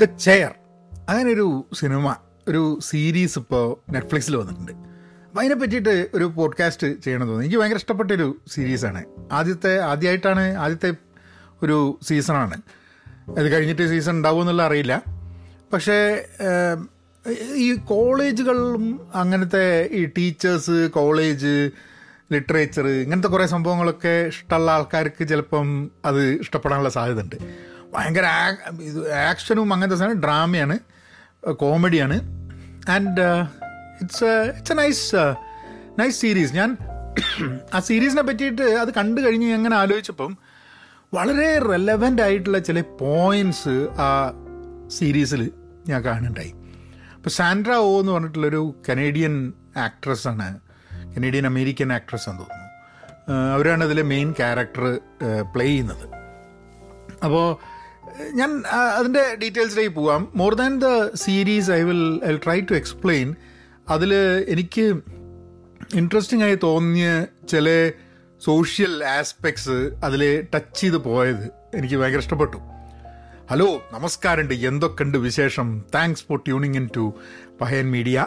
The chair. അങ്ങനെ ഒരു cinema ഒരു സീരീസ് ഇപ്പോൾ നെറ്റ്ഫ്ലിക്സിൽ വന്നിട്ടുണ്ട്. അപ്പോൾ അതിനെ പറ്റിയിട്ട് ഒരു പോഡ്കാസ്റ്റ് ചെയ്യണമെന്ന് തോന്നി എനിക്ക് ഭയങ്കര ഇഷ്ടപ്പെട്ടൊരു സീരീസാണ് ആദ്യത്തെ ആദ്യമായിട്ടാണ് ആദ്യത്തെ ഒരു സീസണാണ് അത് കഴിഞ്ഞിട്ട് സീസൺ ഉണ്ടാവും എന്നുള്ള അറിയില്ല. പക്ഷേ ഈ കോളേജുകളിലും അങ്ങനത്തെ ഈ ടീച്ചേഴ്സ് കോളേജ് ലിറ്ററേച്ചർ ഇങ്ങനത്തെ കുറേ സംഭവങ്ങളൊക്കെ ഇഷ്ടമുള്ള ആൾക്കാർക്ക് ചിലപ്പം അത് ഇഷ്ടപ്പെടാനുള്ള സാധ്യത ഉണ്ട് ഭയങ്കര ഇത് ആക്ഷനും അങ്ങനത്തെ സാധനം ഡ്രാമയാണ് കോമഡിയാണ്. And it's it's a nice nice series ഞാൻ ആ സീരീസിനെ പറ്റിയിട്ട് അത് കണ്ടു കഴിഞ്ഞ് അങ്ങനെ ആലോചിച്ചപ്പം വളരെ റെലവന്റ് ആയിട്ടുള്ള ചില പോയിന്റ്സ് ആ സീരീസിൽ ഞാൻ കാണുന്നുണ്ടായി. ഇപ്പോൾ സാൻഡ്ര ഓ എന്ന് പറഞ്ഞിട്ടുള്ളൊരു കനേഡിയൻ ആക്ട്രസ്സാണ് കനേഡിയൻ അമേരിക്കൻ ആക്ട്രസ് എന്ന് തോന്നുന്നു. അവരാണ് അതിലെ മെയിൻ ക്യാരക്ടർ പ്ലേ ചെയ്യുന്നത്. അപ്പോൾ ഞാൻ അതിന്റെ ഡീറ്റെയിൽസിലേക്ക് പോകാം more than the series I will I try to explain അതിൽ എനിക്ക് ഇൻട്രസ്റ്റിംഗ് ആയി തോന്നിയ ചില സോഷ്യൽ ആസ്പെക്ട്സ് അതിൽ ടച്ച് ചെയ്ത് പോയത് എനിക്ക് ഭയങ്കര ഇഷ്ടപ്പെട്ടു. ഹലോ നമസ്കാരമുണ്ട് എന്തൊക്കെയുണ്ട് വിശേഷം? Thanks for tuning in to Pahayan media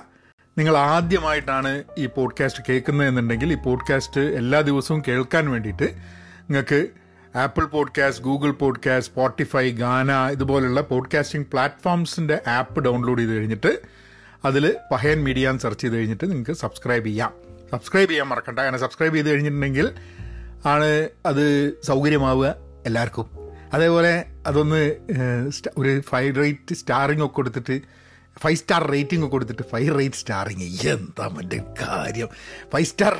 നിങ്ങൾ ആദ്യമായിട്ടാണ് ഈ പോഡ്കാസ്റ്റ് കേൾക്കുന്നതെന്നുണ്ടെങ്കിൽ ഈ പോഡ്കാസ്റ്റ് എല്ലാ ദിവസവും കേൾക്കാൻ വേണ്ടിയിട്ട് നിങ്ങൾക്ക് Apple podcast Google podcast Spotify Gaana ഇതുപോലുള്ള പോഡ്കാസ്റ്റിംഗ് പ്ലാറ്റ്ഫോംസിന്റെ ആപ്പ് ഡൗൺലോഡ് ചെയ്ത് കഴിഞ്ഞിട്ട് അതിൽ പഹയൻ മീഡിയ എന്ന് സെർച്ച് ചെയ്ത് കഴിഞ്ഞിട്ട് നിങ്ങൾക്ക് സബ്സ്ക്രൈബ് ചെയ്യാം. സബ്സ്ക്രൈബ് ചെയ്യാൻ മറക്കണ്ട. കാരണം സബ്സ്ക്രൈബ് ചെയ്ത് കഴിഞ്ഞിട്ടുണ്ടെങ്കിൽ ആണ് അത് സൗകര്യമാവുക എല്ലാവർക്കും. അതേപോലെ അതൊന്ന് ഒരു ഫൈവ് റേറ്റ് സ്റ്റാറിംഗ് ഒക്കെ കൊടുത്തിട്ട് ഫൈവ് സ്റ്റാർ റേറ്റിംഗ് കൊടുത്തിട്ട് ഫൈവ് റേറ്റ് സ്റ്റാറിങ്. എന്താ മറ്റേ കാര്യം? ഫൈവ് സ്റ്റാർ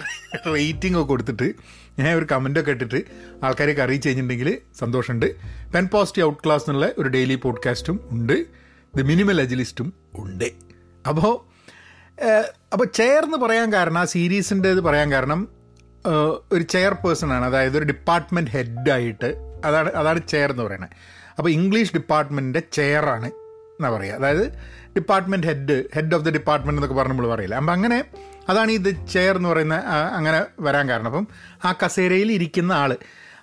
റേറ്റിംഗ് കൊടുത്തിട്ട് ഞാൻ ഒരു കമന്റൊക്കെ ഇട്ടിട്ട് ആൾക്കാരെയൊക്കെ അറിയിച്ച് കഴിഞ്ഞിട്ടുണ്ടെങ്കിൽ സന്തോഷമുണ്ട്. പെൻ പോസിറ്റീവ് ഔട്ട് ക്ലാസ് എന്നുള്ള ഒരു ഡെയിലി പോഡ്കാസ്റ്റും ഉണ്ട്. ദ മിനിമൽ അജിലിസ്റ്റും ഉണ്ട്. അപ്പോൾ അപ്പോൾ ചെയർ എന്ന് പറയാൻ കാരണം ആ സീരീസിന്റെ ഇത് പറയാൻ കാരണം ഒരു ചെയർ പേഴ്സണാണ് അതായത് ഒരു ഡിപ്പാർട്ട്മെന്റ് ഹെഡായിട്ട് അതാണ് അതാണ് ചെയർ എന്ന് പറയുന്നത്. അപ്പോൾ ഇംഗ്ലീഷ് ഡിപ്പാർട്ട്മെന്റിന്റെ ചെയറാണ് എന്നാ പറയുക അതായത് department head head of the department എന്നൊക്കെ പറഞ്ഞ് നമ്മൾ പറയില്ല. അപ്പം അങ്ങനെ അതാണ് ഇത് ചെയർ എന്ന് പറയുന്ന അങ്ങനെ വരാൻ കാരണം. അപ്പം ആ കസേരയിൽ ഇരിക്കുന്ന ആൾ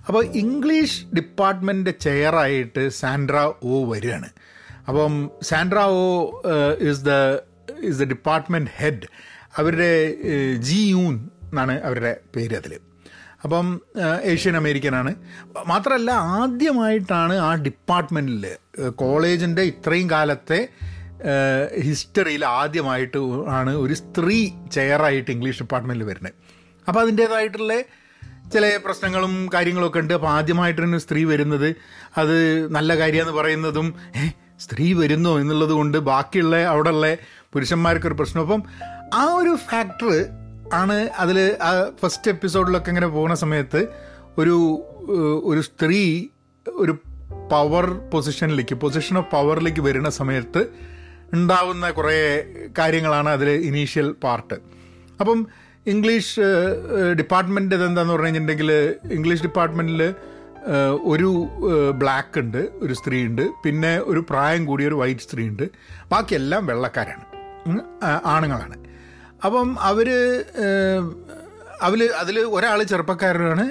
അപ്പോൾ ഇംഗ്ലീഷ് ഡിപ്പാർട്ട്മെന്റ് ചെയറായിട്ട് സാൻഡ്ര ഓ വരികയാണ്. അപ്പം Sandra Oh is the is the department head അവരുടെ ജി യൂൻ എന്നാണ് അവരുടെ പേര് അതിൽ അപ്പം ഏഷ്യൻ അമേരിക്കനാണ് മാത്രമല്ല ആദ്യമായിട്ടാണ് ആ ഡിപ്പാർട്ട്മെന്റിൽ കോളേജിന്റെ ഇത്രയും കാലത്തെ ഹിസ്റ്ററിയിൽ ആദ്യമായിട്ട് ആണ് ഒരു സ്ത്രീ ചെയറായിട്ട് ഇംഗ്ലീഷ് ഡിപ്പാർട്ട്മെന്റിൽ വരുന്നത്. അപ്പോൾ അതിന്റേതായിട്ടുള്ള ചില പ്രശ്നങ്ങളും കാര്യങ്ങളൊക്കെ ഉണ്ട്. അപ്പോൾ ആദ്യമായിട്ടൊരു സ്ത്രീ വരുന്നത്. അത് നല്ല കാര്യമെന്ന് പറയുന്നതും സ്ത്രീ വരുന്നു എന്നുള്ളത് കൊണ്ട് ബാക്കിയുള്ള അവിടെയുള്ള പുരുഷന്മാർക്കൊരു പ്രശ്നം. അപ്പം ആ ഒരു ഫാക്ടർ ആണ് അതിൽ ആ ഫസ്റ്റ് എപ്പിസോഡിലൊക്കെ ഇങ്ങനെ പോകുന്ന സമയത്ത് ഒരു ഒരു സ്ത്രീ ഒരു പവർ പൊസിഷനിലേക്ക് പൊസിഷൻ ഓഫ് പവറിലേക്ക് വരുന്ന സമയത്ത് ഉണ്ടാവുന്ന കുറേ കാര്യങ്ങളാണ് അതിൽ ഇനീഷ്യൽ പാർട്ട് അപ്പം ഇംഗ്ലീഷ് ഡിപ്പാർട്ട്മെന്റ് ഇതെന്താന്ന് പറഞ്ഞു കഴിഞ്ഞിട്ടുണ്ടെങ്കിൽ ഇംഗ്ലീഷ് ഡിപ്പാർട്ട്മെന്റിൽ ഒരു ബ്ലാക്ക് ഉണ്ട് ഒരു സ്ത്രീ ഉണ്ട് പിന്നെ ഒരു പ്രായം കൂടിയ ഒരു വൈറ്റ് സ്ത്രീ ഉണ്ട്. ബാക്കിയെല്ലാം വെള്ളക്കാരാണ്. ആണുങ്ങളാണ്. അപ്പം അവർ അതിൽ അതിൽ ഒരാൾ ചെറുപ്പക്കാരനാണ്.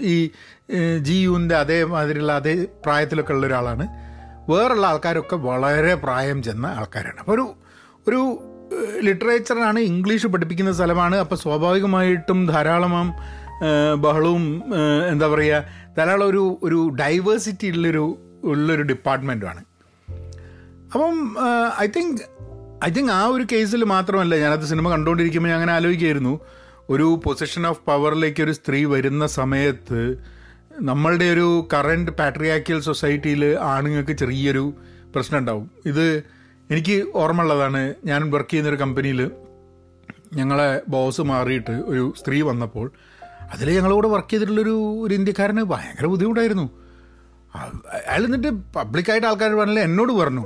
ഈ ഏഹ്, ജി യുവിന്റെ അതേ പ്രായത്തിലൊക്കെ ഉള്ള ഒരാളാണ്. വേറുള്ള ആൾക്കാരൊക്കെ വളരെ പ്രായം ചെന്ന ആൾക്കാരാണ്. അപ്പോൾ ഒരു ഒരു ലിറ്ററേച്ചറാണ് ഇംഗ്ലീഷ് പഠിപ്പിക്കുന്ന സ്ഥലമാണ്. അപ്പോൾ സ്വാഭാവികമായിട്ടും ധാരാളം ബഹളവും എന്താ പറയുക ധാരാളം ഒരു ഒരു ഡൈവേഴ്സിറ്റി ഉള്ളൊരു ഉള്ളൊരു ഡിപ്പാർട്ട്മെന്റുമാണ് അപ്പം ഐ തിങ്ക് ഐ തിങ്ക് ആ ഒരു കേസിൽ മാത്രമല്ല ഞാനത് സിനിമ കണ്ടുകൊണ്ടിരിക്കുമ്പോൾ ഞാൻ അങ്ങനെ ആലോചിക്കായിരുന്നു ഒരു പൊസിഷൻ ഓഫ് പവറിലേക്ക് ഒരു സ്ത്രീ വരുന്ന സമയത്ത് നമ്മളുടെ ഒരു കറണ്ട് പാട്രിയാക്കിയൽ സൊസൈറ്റിയിൽ ആണുങ്ങൾക്ക് ചെറിയൊരു പ്രശ്നം ഉണ്ടാവും. ഇത് എനിക്ക് ഓർമ്മയുള്ളതാണ്. ഞാൻ വർക്ക് ചെയ്യുന്നൊരു കമ്പനിയിൽ ഞങ്ങളെ ബോസ് മാറിയിട്ട് ഒരു സ്ത്രീ വന്നപ്പോൾ അതിൽ ഞങ്ങളോട് വർക്ക് ചെയ്തിട്ടുള്ളൊരു ഒരു ഇന്ത്യക്കാരന് ഭയങ്കര ബുദ്ധിമുട്ടായിരുന്നു. അയാൾ എന്നിട്ട് പബ്ലിക്കായിട്ട് ആൾക്കാർ പറഞ്ഞില്ല എന്നോട് പറഞ്ഞു.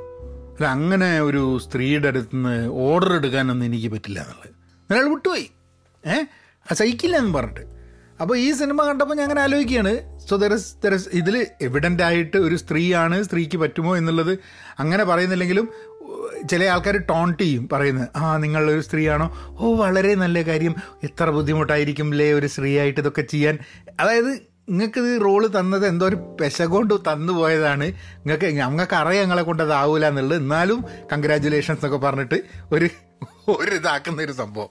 അല്ല അങ്ങനെ ഒരു സ്ത്രീയുടെ അടുത്ത് നിന്ന് ഓർഡർ എടുക്കാനൊന്നും എനിക്ക് പറ്റില്ല എന്നുള്ളത്. ഒരാൾ വിട്ടുപോയി. ഏ? സഹിക്കില്ല എന്ന് പറഞ്ഞിട്ട്. അപ്പോൾ ഈ സിനിമ കണ്ടപ്പോൾ ഞാൻ അങ്ങനെ ആലോചിക്കുകയാണ്. സോ ദർസ് ദർസ് ഇതിൽ എവിഡന്റ് ആയിട്ട് ഒരു സ്ത്രീയാണ് സ്ത്രീക്ക് പറ്റുമോ എന്നുള്ളത് അങ്ങനെ പറയുന്നില്ലെങ്കിലും ചില ആൾക്കാർ ടോണ്ട് ചെയ്യും പറയുന്നത് ആ നിങ്ങളൊരു സ്ത്രീയാണോ? ഓ വളരെ നല്ല കാര്യം. എത്ര ബുദ്ധിമുട്ടായിരിക്കും അല്ലേ ഒരു സ്ത്രീയായിട്ട് ഇതൊക്കെ ചെയ്യാൻ? അതായത് നിങ്ങൾക്ക് ഇത് റോൾ തന്നത് എന്തോ ഒരു പെശ കൊണ്ട് തന്നു പോയതാണ്. നിങ്ങൾക്ക് ഞങ്ങൾക്ക് അറിയാം ഞങ്ങളെ കൊണ്ട് അതാവൂല എന്നുള്ളത്. എന്നാലും കൺഗ്രാജുലേഷൻസ് എന്നൊക്കെ പറഞ്ഞിട്ട് ഒരു ഒരു ഇതാക്കുന്ന ഒരു സംഭവം.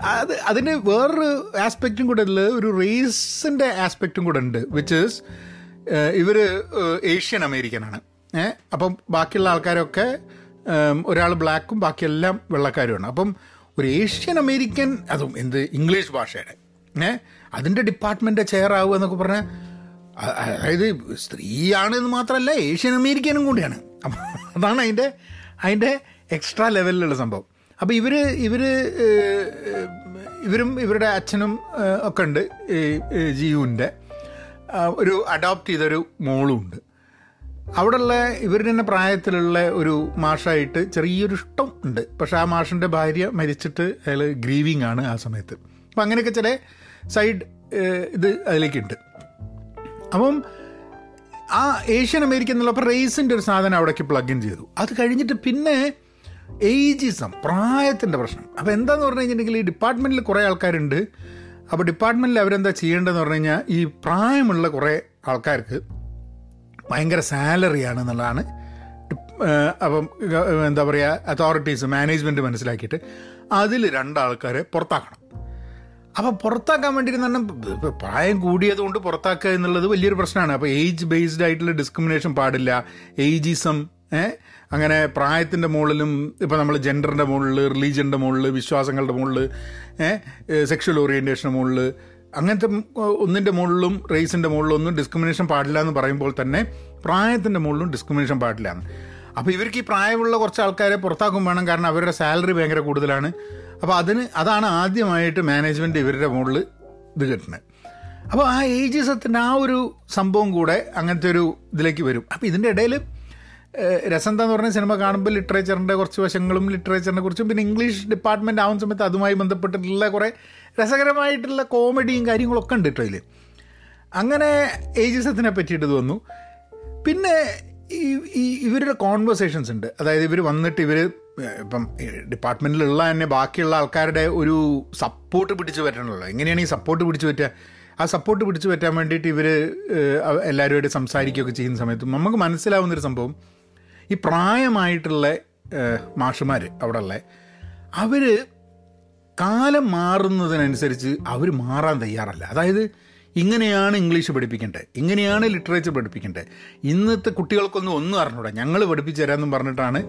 അത് അതിന് വേറൊരു ആസ്പെക്റ്റും കൂടെ ഉള്ളത്. ഒരു റേസിന്റെ ആസ്പെക്റ്റും കൂടെ ഉണ്ട് വിച്ച് ഇസ് ഇവർ ഏഷ്യൻ അമേരിക്കനാണ് ഏഹ് അപ്പം ബാക്കിയുള്ള ആൾക്കാരൊക്കെ ഒരാൾ ബ്ലാക്കും ബാക്കിയെല്ലാം വെള്ളക്കാരുമാണ്. അപ്പം ഒരു ഏഷ്യൻ അമേരിക്കൻ അതും എന്ത്? ഇംഗ്ലീഷ് ഭാഷയുടെ ഏഹ് അതിന്റെ ഡിപ്പാർട്ട്മെന്റ് ചെയർ ആവുക എന്നൊക്കെ പറഞ്ഞാൽ അതായത് സ്ത്രീയാണ് എന്ന് മാത്രമല്ല ഏഷ്യൻ അമേരിക്കനും കൂടിയാണ്. അപ്പം അതാണ് അതിന്റെ അതിന്റെ എക്സ്ട്രാ ലെവലിലുള്ള സംഭവം. അപ്പോൾ ഇവർ ഇവർ ഇവരും ഇവരുടെ അച്ഛനും ഒക്കെ ഉണ്ട് ജിയുവിന്റെ ഒരു അഡോപ്റ്റ് ചെയ്തൊരു മോളും ഉണ്ട്. അവിടെയുള്ള ഇവരുടെ തന്നെ പ്രായത്തിലുള്ള ഒരു മാഷായിട്ട് ചെറിയൊരു ഇഷ്ടം ഉണ്ട്. പക്ഷേ ആ മാഷിന്റെ ഭാര്യ മരിച്ചിട്ട് അയാൾ ഗ്രീവിങ് ആണ് ആ സമയത്ത്. അപ്പം അങ്ങനെയൊക്കെ ചില സൈഡ് ഇത് അതിലേക്കുണ്ട് അപ്പം ആ ഏഷ്യൻ അമേരിക്കൻ എന്നുള്ള റേസിന്റെ ഒരു സാധനം അവിടേക്ക് പ്ലഗ് ഇൻ ചെയ്തു. അത് കഴിഞ്ഞിട്ട് പിന്നെ ഏജിസം പ്രായത്തിന്റെ പ്രശ്നം. അപ്പോൾ എന്താന്ന് പറഞ്ഞു കഴിഞ്ഞിട്ടുണ്ടെങ്കിൽ ഈ ഡിപ്പാർട്ട്മെന്റിൽ കുറേ ആൾക്കാരുണ്ട്. അപ്പോൾ ഡിപ്പാർട്ട്മെന്റിൽ അവരെന്താ ചെയ്യേണ്ടതെന്ന് പറഞ്ഞു കഴിഞ്ഞാൽ ഈ പ്രായമുള്ള കുറേ ആൾക്കാർക്ക് ഭയങ്കര സാലറിയാണ് എന്നുള്ളതാണ് അപ്പം എന്താ പറയുക അതോറിറ്റീസ് മാനേജ്മെന്റ് മനസ്സിലാക്കിയിട്ട് അതിൽ രണ്ടാൾക്കാരെ പുറത്താക്കണം. അപ്പോൾ പുറത്താക്കാൻ വേണ്ടിയിരുന്ന പ്രായം കൂടിയതുകൊണ്ട് പുറത്താക്കുക എന്നുള്ളത് വലിയൊരു പ്രശ്നമാണ്. അപ്പോൾ ഏജ് ബേസ്ഡ് ആയിട്ടുള്ള ഡിസ്ക്രിമിനേഷൻ പാടില്ല. ഏജിസം അങ്ങനെ പ്രായത്തിന്റെ മുകളിലും ഇപ്പോൾ നമ്മൾ ജെൻഡറിന്റെ മുകളിൽ റിലീജിയന്റെ മുകളിൽ വിശ്വാസങ്ങളുടെ മുകളിൽ സെക്ഷൽ ഓറിയന്റേഷന്റെ മുകളിൽ അങ്ങനത്തെ ഒന്നിന്റെ മുകളിലും റേസിന്റെ മുകളിലും ഒന്നും ഡിസ്ക്രിമിനേഷൻ പാടില്ല എന്ന് പറയുമ്പോൾ തന്നെ പ്രായത്തിന്റെ മുകളിലും ഡിസ്ക്രിമിനേഷൻ പാടില്ല. അപ്പോൾ ഇവർക്ക് ഈ പ്രായമുള്ള കുറച്ച് ആൾക്കാരെ പുറത്താക്കും വേണം. കാരണം അവരുടെ സാലറി ഭയങ്കര കൂടുതലാണ്. അപ്പോൾ അതിന് അതാണ് ആദ്യമായിട്ട് മാനേജ്മെന്റ് ഇവരുടെ മുകളിൽ ഇത് കിട്ടുന്നത്. അപ്പോൾ ആ ഏജിസത്തിന്റെ ആ ഒരു സംഭവം കൂടെ അങ്ങനത്തെ ഒരു ഇതിലേക്ക് വരും. അപ്പോൾ ഇതിന്റെ ഇടയിൽ രസം എന്താന്ന് പറഞ്ഞ സിനിമ കാണുമ്പോൾ ലിറ്ററേച്ചറിന്റെ കുറച്ച് വശങ്ങളും ലിറ്ററേച്ചറിനെ കുറിച്ചും പിന്നെ ഇംഗ്ലീഷ് ഡിപ്പാർട്ട്മെന്റ് ആവുന്ന സമയത്ത് അതുമായി ബന്ധപ്പെട്ടിട്ടുള്ള കുറേ രസകരമായിട്ടുള്ള കോമഡിയും കാര്യങ്ങളൊക്കെ ഉണ്ട് കേട്ടോ ഇതിൽ അങ്ങനെ ഏജിസത്തിനെ പറ്റിയിട്ട് തോന്നുന്നു പിന്നെ ഈ ഇവരുടെ കോൺവെർസേഷൻസ് ഉണ്ട്. അതായത് ഇവർ വന്നിട്ട് ഇവർ ഇപ്പം ഡിപ്പാർട്ട്മെന്റിലുള്ള തന്നെ ബാക്കിയുള്ള ആൾക്കാരുടെ ഒരു സപ്പോർട്ട് പിടിച്ചു പറ്റണമല്ലോ എങ്ങനെയാണ് ഈ സപ്പോർട്ട് പിടിച്ചു പറ്റുക ആ സപ്പോർട്ട് പിടിച്ചു പറ്റാൻ വേണ്ടിയിട്ട് ഇവർ എല്ലാവരുമായിട്ട് സംസാരിക്കുകയൊക്കെ ചെയ്യുന്ന സമയത്ത് നമുക്ക് മനസ്സിലാവുന്നൊരു സംഭവം. ഈ പ്രായമായിട്ടുള്ള മാഷുമാർ അവിടെ ഉള്ള അവർ കാലം മാറുന്നതിനനുസരിച്ച് അവർ മാറാൻ തയ്യാറല്ല. അതായത് ഇങ്ങനെയാണ് ഇംഗ്ലീഷ് പഠിപ്പിക്കേണ്ടത് ഇങ്ങനെയാണ് ലിറ്ററേച്ചർ പഠിപ്പിക്കേണ്ടത് ഇന്നത്തെ കുട്ടികൾക്കൊന്നും ഒന്നും അറിഞ്ഞൂടാ. ഞങ്ങൾ പഠിപ്പിച്ചു തരാമെന്നും പറഞ്ഞിട്ടാണ്.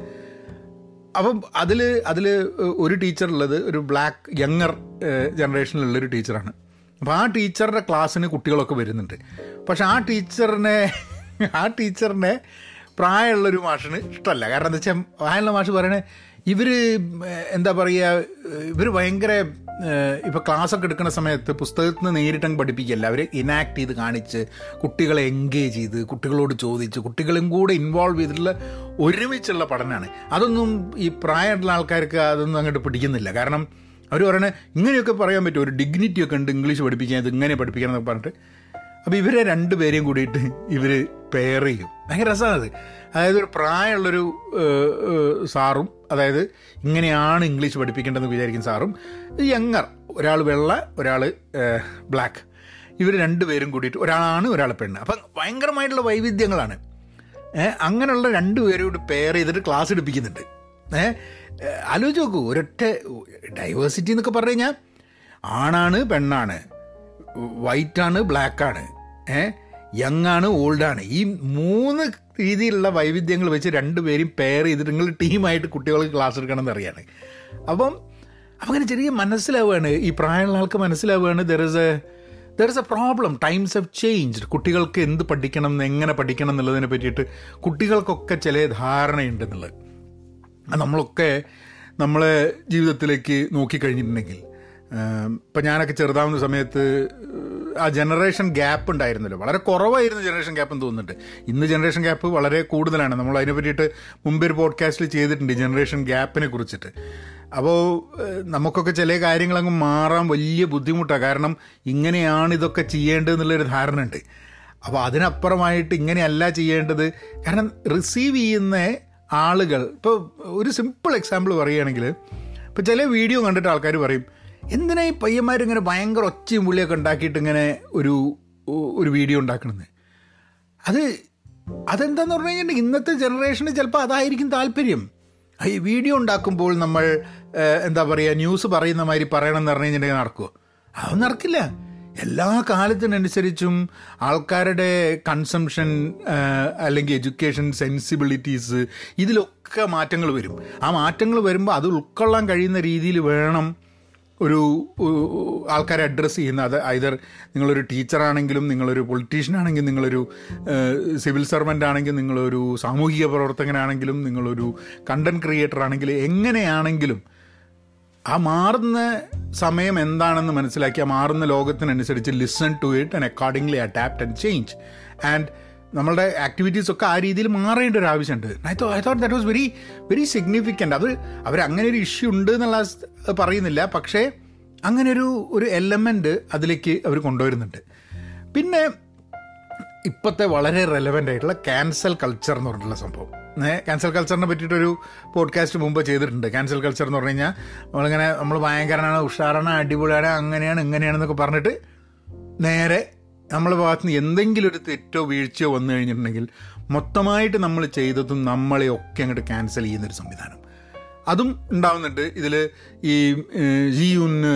അപ്പം അതിൽ അതിൽ ഒരു ടീച്ചർ ഉള്ളത് ഒരു ബ്ലാക്ക് യങ്ങർ ജനറേഷനിലുള്ളൊരു ടീച്ചറാണ്. അപ്പോൾ ആ ടീച്ചറുടെ ക്ലാസ്സിന് കുട്ടികളൊക്കെ വരുന്നുണ്ട്. പക്ഷെ ആ ടീച്ചറിനെ ആ ടീച്ചറിനെ പ്രായമുള്ളൊരു മാഷിന് ഇഷ്ടമല്ല. കാരണം എന്താ വെച്ചാൽ പ്രായമുള്ള മാഷ് പറയണേ ഇവർ എന്താ പറയുക ഇവർ ഭയങ്കര ഇപ്പോൾ ക്ലാസ്സൊക്കെ എടുക്കുന്ന സമയത്ത് പുസ്തകത്തിൽ നിന്ന് നേരിട്ടങ്ങ് പഠിപ്പിക്കല്ല. അവർ ഇനാക്ട് ചെയ്ത് കാണിച്ച് കുട്ടികളെ എൻഗേജ് ചെയ്ത് കുട്ടികളോട് ചോദിച്ച് കുട്ടികളും കൂടെ ഇൻവോൾവ് ചെയ്തിട്ടുള്ള ഒരുമിച്ചുള്ള പഠനമാണ് അതൊന്നും ഈ പ്രായമുള്ള ആൾക്കാർക്ക് അതൊന്നും അങ്ങോട്ട് പിടിക്കുന്നില്ല. കാരണം അവർ പറയണേ ഇങ്ങനെയൊക്കെ പറയാൻ പറ്റും. ഒരു ഡിഗ്നിറ്റിയൊക്കെ ഉണ്ട് ഇംഗ്ലീഷ് പഠിപ്പിക്കാൻ ഇത് ഇങ്ങനെ പഠിപ്പിക്കണം എന്നൊക്കെ പറഞ്ഞിട്ട്. അപ്പോൾ ഇവരെ രണ്ടുപേരെയും കൂടിയിട്ട് ഇവർ പെയർ ചെയ്യും. ഭയങ്കര രസമാണത് അതായത് ഒരു പ്രായമുള്ളൊരു സാറും അതായത് ഇങ്ങനെയാണ് ഇംഗ്ലീഷ് പഠിപ്പിക്കേണ്ടതെന്ന് വിചാരിക്കും സാറും യങ്ങർ ഒരാൾ വെള്ള ഒരാൾ ബ്ലാക്ക് ഇവർ രണ്ടുപേരും കൂടിയിട്ട് ഒരാളാണ് ഒരാൾ പെണ്ണ്. അപ്പം ഭയങ്കരമായിട്ടുള്ള വൈവിധ്യങ്ങളാണ്. അങ്ങനെയുള്ള രണ്ടുപേരും കൂടി പെയർ ചെയ്തിട്ട് ക്ലാസ് എടുപ്പിക്കുന്നുണ്ട്. ഏഹ് ആലോചിച്ച് നോക്കൂ ഒരൊറ്റ ഡൈവേഴ്സിറ്റി എന്നൊക്കെ പറഞ്ഞു കഴിഞ്ഞാൽ ആണാണ് പെണ്ണാണ് വൈറ്റാണ് ബ്ലാക്കാണ് യങ് ആണ് ഓൾഡാണ്. ഈ മൂന്ന് രീതിയിലുള്ള വൈവിധ്യങ്ങൾ വെച്ച് രണ്ടുപേരും പെയർ ചെയ്തിട്ട് നിങ്ങൾ ടീമായിട്ട് കുട്ടികൾക്ക് ക്ലാസ് എടുക്കണമെന്ന് അപ്പം അപ്പം അങ്ങനെ ചെറിയ മനസ്സിലാവുകയാണ്. ഈ പ്രായമുള്ള ആൾക്ക് മനസ്സിലാവുകയാണ് there is a there is a problem times have changed കുട്ടികൾക്ക് എന്ത് പഠിക്കണം എങ്ങനെ പഠിക്കണം എന്നുള്ളതിനെ പറ്റിയിട്ട് കുട്ടികൾക്കൊക്കെ ചില ധാരണയുണ്ട് എന്നുള്ളത്. നമ്മളൊക്കെ നമ്മളെ ജീവിതത്തിലേക്ക് നോക്കിക്കഴിഞ്ഞിട്ടുണ്ടെങ്കിൽ ഇപ്പം ഞാനൊക്കെ ചെറുതാവുന്ന സമയത്ത് ആ ജനറേഷൻ ഗ്യാപ്പ് ഉണ്ടായിരുന്നല്ലോ. വളരെ കുറവായിരുന്നു ജനറേഷൻ ഗ്യാപ്പ് എന്ന് തോന്നുന്നുണ്ട്. ഇന്ന് ജനറേഷൻ ഗ്യാപ്പ് വളരെ കൂടുതലാണ്. നമ്മൾ അതിനെ പറ്റിയിട്ട് മുമ്പ് ഒരു പോഡ്കാസ്റ്റിൽ ചെയ്തിട്ടുണ്ട് ജനറേഷൻ ഗ്യാപ്പിനെ കുറിച്ചിട്ട്. അപ്പോൾ നമുക്കൊക്കെ ചില കാര്യങ്ങളങ്ങ് മാറാൻ വലിയ ബുദ്ധിമുട്ടാണ് കാരണം ഇങ്ങനെയാണ് ഇതൊക്കെ ചെയ്യേണ്ടത് എന്നുള്ളൊരു ധാരണ ഉണ്ട് അപ്പോൾ അതിനപ്പുറമായിട്ട് ഇങ്ങനെയല്ല ചെയ്യേണ്ടത്. കാരണം റിസീവ് ചെയ്യുന്ന ആളുകൾ ഇപ്പോൾ ഒരു സിമ്പിൾ എക്സാമ്പിൾ പറയുകയാണെങ്കിൽ ഇപ്പോൾ ചില വീഡിയോ കണ്ടിട്ട് ആൾക്കാർ പറയും എന്തിനാ ഈ പയ്യന്മാരിങ്ങനെ ഭയങ്കര ഒച്ചയും പുള്ളിയൊക്കെ ഉണ്ടാക്കിയിട്ട് ഇങ്ങനെ ഒരു ഒരു വീഡിയോ ഉണ്ടാക്കണമെന്ന് അത് അതെന്താന്ന് പറഞ്ഞു കഴിഞ്ഞിട്ടുണ്ടെങ്കിൽ ഇന്നത്തെ ജനറേഷന് ചിലപ്പോൾ അതായിരിക്കും താല്പര്യം. ഈ വീഡിയോ ഉണ്ടാക്കുമ്പോൾ നമ്മൾ എന്താ പറയുക ന്യൂസ് പറയുന്ന മാതിരി പറയണമെന്ന് പറഞ്ഞു കഴിഞ്ഞിട്ടുണ്ടെങ്കിൽ നടക്കുമോ അതൊന്നും നടക്കില്ല. എല്ലാ കാലത്തിനനുസരിച്ചും ആൾക്കാരുടെ കൺസംഷൻ അല്ലെങ്കിൽ എഡ്യൂക്കേഷൻ സെൻസിബിലിറ്റീസ് ഇതിലൊക്കെ മാറ്റങ്ങൾ വരും. ആ മാറ്റങ്ങൾ വരുമ്പോൾ അത് ഉൾക്കൊള്ളാൻ കഴിയുന്ന രീതിയിൽ വേണം ഒരു ആൾക്കാരെ അഡ്രസ്സ് ചെയ്യുന്ന അത് ഐതർ നിങ്ങളൊരു ടീച്ചറാണെങ്കിലും നിങ്ങളൊരു പൊളിറ്റീഷ്യൻ ആണെങ്കിലും നിങ്ങളൊരു സിവിൽ സർവന്റ് ആണെങ്കിലും നിങ്ങളൊരു സാമൂഹിക പ്രവർത്തകനാണെങ്കിലും നിങ്ങളൊരു കണ്ടന്റ് ക്രിയേറ്റർ ആണെങ്കിലും എങ്ങനെയാണെങ്കിലും ആ മാറുന്ന സമയം എന്താണെന്ന് മനസ്സിലാക്കി ആ മാറുന്ന ലോകത്തിനനുസരിച്ച് listen to it and accordingly adapt and change and നമ്മളുടെ ആക്ടിവിറ്റീസ് ഒക്കെ ആ രീതിയിൽ മാറേണ്ട ഒരു ആവശ്യമുണ്ട്. I though I thought that was very very significant അത് അവർ അങ്ങനെ ഒരു ഇഷ്യൂ ഉണ്ട് എന്നുള്ള പറയുന്നില്ല. പക്ഷേ അങ്ങനെ ഒരു ഒരു എലമെന്റ് അതിലേക്ക് അവർ കൊണ്ടുവരുന്നുണ്ട്. പിന്നെ ഇപ്പോഴത്തെ വളരെ റെലവന്റ് ആയിട്ടുള്ള ക്യാൻസൽ കൾച്ചർ എന്ന് പറഞ്ഞിട്ടുള്ള സംഭവം. ക്യാൻസൽ കൾച്ചറിനെ പറ്റിയിട്ടൊരു പോഡ്കാസ്റ്റ് മുമ്പ് ചെയ്തിട്ടുണ്ട്. ക്യാൻസൽ കൾച്ചർ എന്ന് പറഞ്ഞു കഴിഞ്ഞാൽ നമ്മളിങ്ങനെ നമ്മൾ ഭയങ്കരനാണ് ഉഷാറാണ് അടിപൊളിയാണ് അങ്ങനെയാണ് ഇങ്ങനെയാണെന്നൊക്കെ പറഞ്ഞിട്ട് നേരെ നമ്മളെ ഭാഗത്ത് നിന്ന് എന്തെങ്കിലും ഒരു തെറ്റോ വീഴ്ചയോ വന്നു കഴിഞ്ഞിട്ടുണ്ടെങ്കിൽ മൊത്തമായിട്ട് നമ്മൾ ചെയ്തതും നമ്മളെ ഒക്കെ അങ്ങോട്ട് ക്യാൻസൽ ചെയ്യുന്നൊരു സംവിധാനം. അതും ഉണ്ടാവുന്നുണ്ട്. ഇതിൽ ഈ ജി യുന്ന്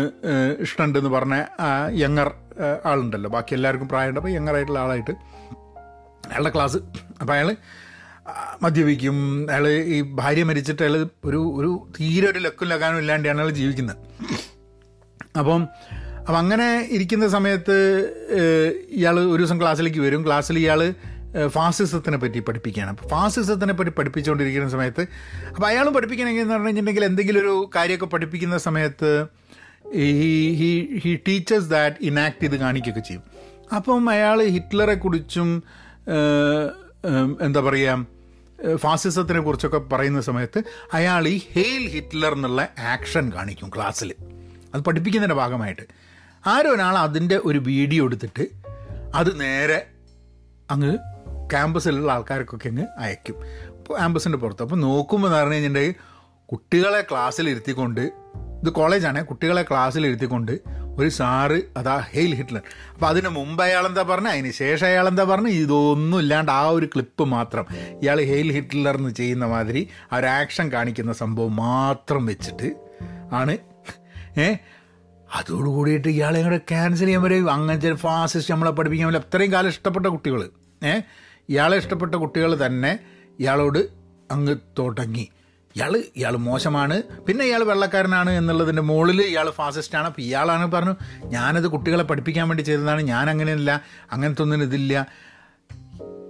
ഇഷ്ടമുണ്ടെന്ന് പറഞ്ഞ യങ്ങർ ആളുണ്ടല്ലോ. ബാക്കി എല്ലാവർക്കും പ്രായമുണ്ട്. അപ്പോൾ യങ്ങർ ആയിട്ടുള്ള ആളായിട്ട് അയാളുടെ ക്ലാസ് അപ്പോൾ അയാൾ മദ്യപിക്കും. അയാൾ ഈ ഭാര്യ മരിച്ചിട്ട് അയാൾ ഒരു ഒരു തീരെ ഒരു ലക്കും ലകാനും ഇല്ലാണ്ടാണ് അയാൾ ജീവിക്കുന്നത്. അപ്പം അപ്പം അങ്ങനെ ഇരിക്കുന്ന സമയത്ത് ഇയാൾ ഒരു ദിവസം ക്ലാസ്സിലേക്ക് വരും. ക്ലാസ്സിൽ ഇയാൾ ഫാസിസത്തിനെ പറ്റി പഠിപ്പിക്കുകയാണ്. അപ്പോൾ ഫാസിസത്തിനെ പറ്റി പഠിപ്പിച്ചുകൊണ്ടിരിക്കുന്ന സമയത്ത് അപ്പോൾ അയാളും പഠിപ്പിക്കണമെങ്കിൽ എന്ന് പറഞ്ഞു കഴിഞ്ഞിട്ടുണ്ടെങ്കിൽ എന്തെങ്കിലും ഒരു കാര്യമൊക്കെ പഠിപ്പിക്കുന്ന സമയത്ത് he he he teachers that enact ചെയ്ത് കാണിക്കുകയൊക്കെ ചെയ്യും. അപ്പം അയാൾ ഹിറ്റ്ലറെ കുറിച്ചും എന്താ പറയുക ഫാസിസത്തിനെ കുറിച്ചൊക്കെ പറയുന്ന സമയത്ത് അയാൾ ഈ ഹെയിൽ ഹിറ്റ്ലർ എന്നുള്ള ആക്ഷൻ കാണിക്കും ക്ലാസ്സിൽ. അത് പഠിപ്പിക്കുന്നതിന്റെ ഭാഗമായിട്ട്. ആരോ ഒരാൾ അതിന്റെ ഒരു വീഡിയോ എടുത്തിട്ട് അത് നേരെ അങ്ങ് ക്യാമ്പസിലുള്ള ആൾക്കാർക്കൊക്കെ അങ്ങ് അയക്കും. അപ്പോൾ ക്യാമ്പസിന്റെ പുറത്ത്. അപ്പോൾ നോക്കുമ്പോൾ എന്ന് പറഞ്ഞു കഴിഞ്ഞിട്ടുണ്ടെങ്കിൽ കുട്ടികളെ ക്ലാസ്സിൽ ഇരുത്തിക്കൊണ്ട് ഇത് കോളേജാണ്. കുട്ടികളെ ക്ലാസ്സിൽ ഇരുത്തിക്കൊണ്ട് ഒരു സാറ് അതാ ഹെയിൽ ഹിറ്റ്ലർ. അപ്പോൾ അതിന് മുമ്പ് അയാൾ എന്താ പറഞ്ഞത് അതിന് ശേഷം അയാൾ എന്താ പറഞ്ഞു? ഇതൊന്നും ഇല്ലാണ്ട് ആ ഒരു ക്ലിപ്പ് മാത്രം. ഇയാൾ ഹെയിൽ ഹിറ്റ്ലർ എന്ന് ചെയ്യുന്ന മാതിരി ആ ഒരു ആക്ഷൻ കാണിക്കുന്ന സംഭവം മാത്രം വെച്ചിട്ട് ആണ്. അതോടുകൂടിയിട്ട് ഇയാളെ ഇങ്ങോട്ട് ക്യാൻസൽ ചെയ്യാൻ വരെ അങ്ങനത്തെ ഫാസിസ്റ്റ് നമ്മളെ പഠിപ്പിക്കാൻ പറ്റില്ല അത്രയും കാലം ഇഷ്ടപ്പെട്ട കുട്ടികൾ ഏ? ഇയാളെ ഇഷ്ടപ്പെട്ട കുട്ടികൾ തന്നെ ഇയാളോട് അങ്ങ് തുടങ്ങി. ഇയാൾ ഇയാൾ മോശമാണ്. പിന്നെ ഇയാൾ വെള്ളക്കാരനാണ് എന്നുള്ളതിന്റെ മുകളിൽ ഇയാൾ ഫാസിസ്റ്റാണ് അപ്പോൾ ഇയാളാണ് പറഞ്ഞു ഞാനത് കുട്ടികളെ പഠിപ്പിക്കാൻ വേണ്ടി ചെയ്തതാണ്. ഞാൻ അങ്ങനെയല്ല അങ്ങനത്തെ ഒന്നും ഇതില്ല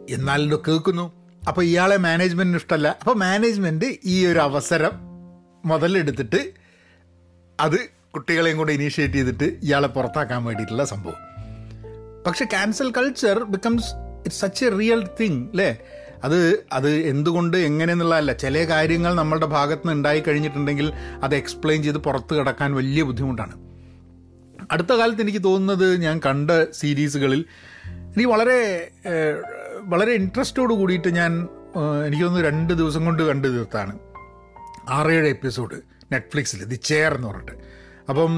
എന്നാലും കേൾക്കുന്നു. അപ്പോൾ ഇയാളെ മാനേജ്മെന്റിന് ഇഷ്ടമല്ല അപ്പോൾ മാനേജ്മെന്റ് ഈ ഒരു അവസരം മുതലെടുത്തിട്ട് അത് കുട്ടികളെയും കൂടെ ഇനീഷ്യേറ്റ് ചെയ്തിട്ട് ഇയാളെ പുറത്താക്കാൻ വേണ്ടിയിട്ടുള്ള സംഭവം. പക്ഷെ cancel culture becomes it's such a real thing അല്ലേ അത് അത് എന്തുകൊണ്ട് എങ്ങനെയെന്നുള്ളതല്ല. ചില കാര്യങ്ങൾ നമ്മളുടെ ഭാഗത്ത് നിന്ന് ഉണ്ടായി കഴിഞ്ഞിട്ടുണ്ടെങ്കിൽ അത് എക്സ്പ്ലെയിൻ ചെയ്ത് പുറത്ത് കിടക്കാൻ വലിയ ബുദ്ധിമുട്ടാണ്. അടുത്ത കാലത്ത് എനിക്ക് തോന്നുന്നത് ഞാൻ കണ്ട സീരീസുകളിൽ എനിക്ക് വളരെ വളരെ ഇൻട്രസ്റ്റോട് കൂടിയിട്ട് ഞാൻ എനിക്ക് തോന്നുന്നു രണ്ട് ദിവസം കൊണ്ട് കണ്ടു തീർത്താണ്. ആറേഴ് എപ്പിസോഡ് നെറ്റ്ഫ്ലിക്സിൽ ദി ചെയർ എന്ന് പറഞ്ഞിട്ട്. അപ്പം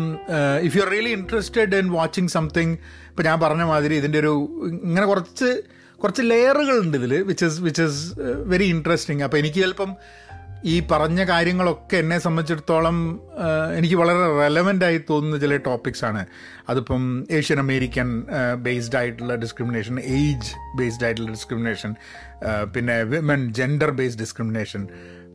if you are really interested in watching something ഇപ്പം ഞാൻ പറഞ്ഞ മാതിരി ഇതിന്റെ ഒരു ഇങ്ങനെ കുറച്ച് കുറച്ച് ലെയറുകളുണ്ട് ഇതിൽ which is which is very interesting അപ്പോൾ എനിക്ക് ചിലപ്പം ഈ പറഞ്ഞ കാര്യങ്ങളൊക്കെ എന്നെ സംബന്ധിച്ചിടത്തോളം എനിക്ക് വളരെ റെലവന്റ് ആയി തോന്നുന്ന ചില ടോപ്പിക്സ് ആണ്. അതിപ്പം ഏഷ്യൻ അമേരിക്കൻ ബേസ്ഡ് ആയിട്ടുള്ള ഡിസ്ക്രിമിനേഷൻ ഏജ് ബേസ്ഡ് ആയിട്ടുള്ള ഡിസ്ക്രിമിനേഷൻ പിന്നെ വിമൻ ജെൻഡർ ബേസ്ഡ് ഡിസ്ക്രിമിനേഷൻ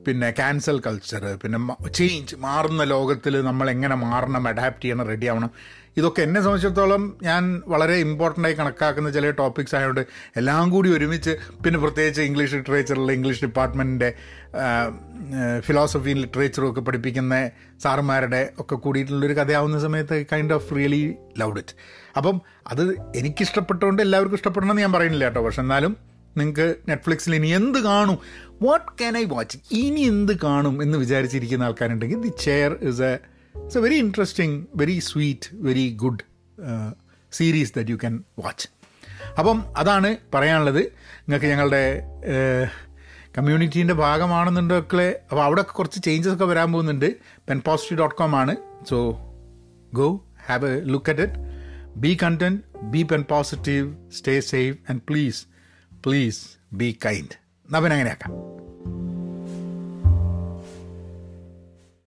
പിന്നെ ക്യാൻസൽ കൾച്ചർ പിന്നെ ചേഞ്ച് മാറുന്ന ലോകത്തിൽ നമ്മൾ എങ്ങനെ മാറണം അഡാപ്റ്റ് ചെയ്യണം റെഡി ആവണം. ഇതൊക്കെ എന്നെ സംബന്ധിച്ചിടത്തോളം ഞാൻ വളരെ ഇമ്പോർട്ടന്റ് ആയി കണക്കാക്കുന്ന ചില ടോപ്പിക്സ് ആയതുകൊണ്ട് എല്ലാം കൂടി ഒരുമിച്ച് പിന്നെ പ്രത്യേകിച്ച് ഇംഗ്ലീഷ് ലിറ്ററേച്ചറിൽ ഇംഗ്ലീഷ് ഡിപ്പാർട്ട്മെന്റിന്റെ ഫിലോസഫിയും ലിറ്ററേച്ചറും ഒക്കെ പഠിപ്പിക്കുന്ന സാറുമാരുടെ ഒക്കെ കൂടിയിട്ടുള്ളൊരു കഥയാവുന്ന സമയത്ത് kind of really loved it അപ്പം അത് എനിക്കിഷ്ടപ്പെട്ടുകൊണ്ട് എല്ലാവർക്കും ഇഷ്ടപ്പെടണമെന്ന് ഞാൻ പറയുന്നില്ല കേട്ടോ. പക്ഷെ എന്നാലും നിങ്ങൾക്ക് നെറ്റ്ഫ്ലിക്സിൽ ഇനി എന്ത് കാണും വാട്ട് ക്യാൻ ഐ വാച്ച് ഇനി എന്ത് കാണും എന്ന് വിചാരിച്ചിരിക്കുന്ന ആൾക്കാരുണ്ടെങ്കിൽ the chair is a it's a very interesting very sweet very good series that you can watch അപ്പം അതാണ് പറയാനുള്ളത്. നിങ്ങൾക്ക് ഞങ്ങളുടെ കമ്മ്യൂണിറ്റീന്റെ ഭാഗമാണെന്നുണ്ടൊക്കെ അപ്പോൾ അവിടെ കുറച്ച് ചേഞ്ചസ് ഒക്കെ വരാൻ പോകുന്നുണ്ട്. പെൻ പോസിറ്റീവ് ഡോട്ട് കോം ആണ്. So go have a look at it be content be Pen Positive stay safe and please please be kind എന്നാൽ അങ്ങനെയാക്കാം.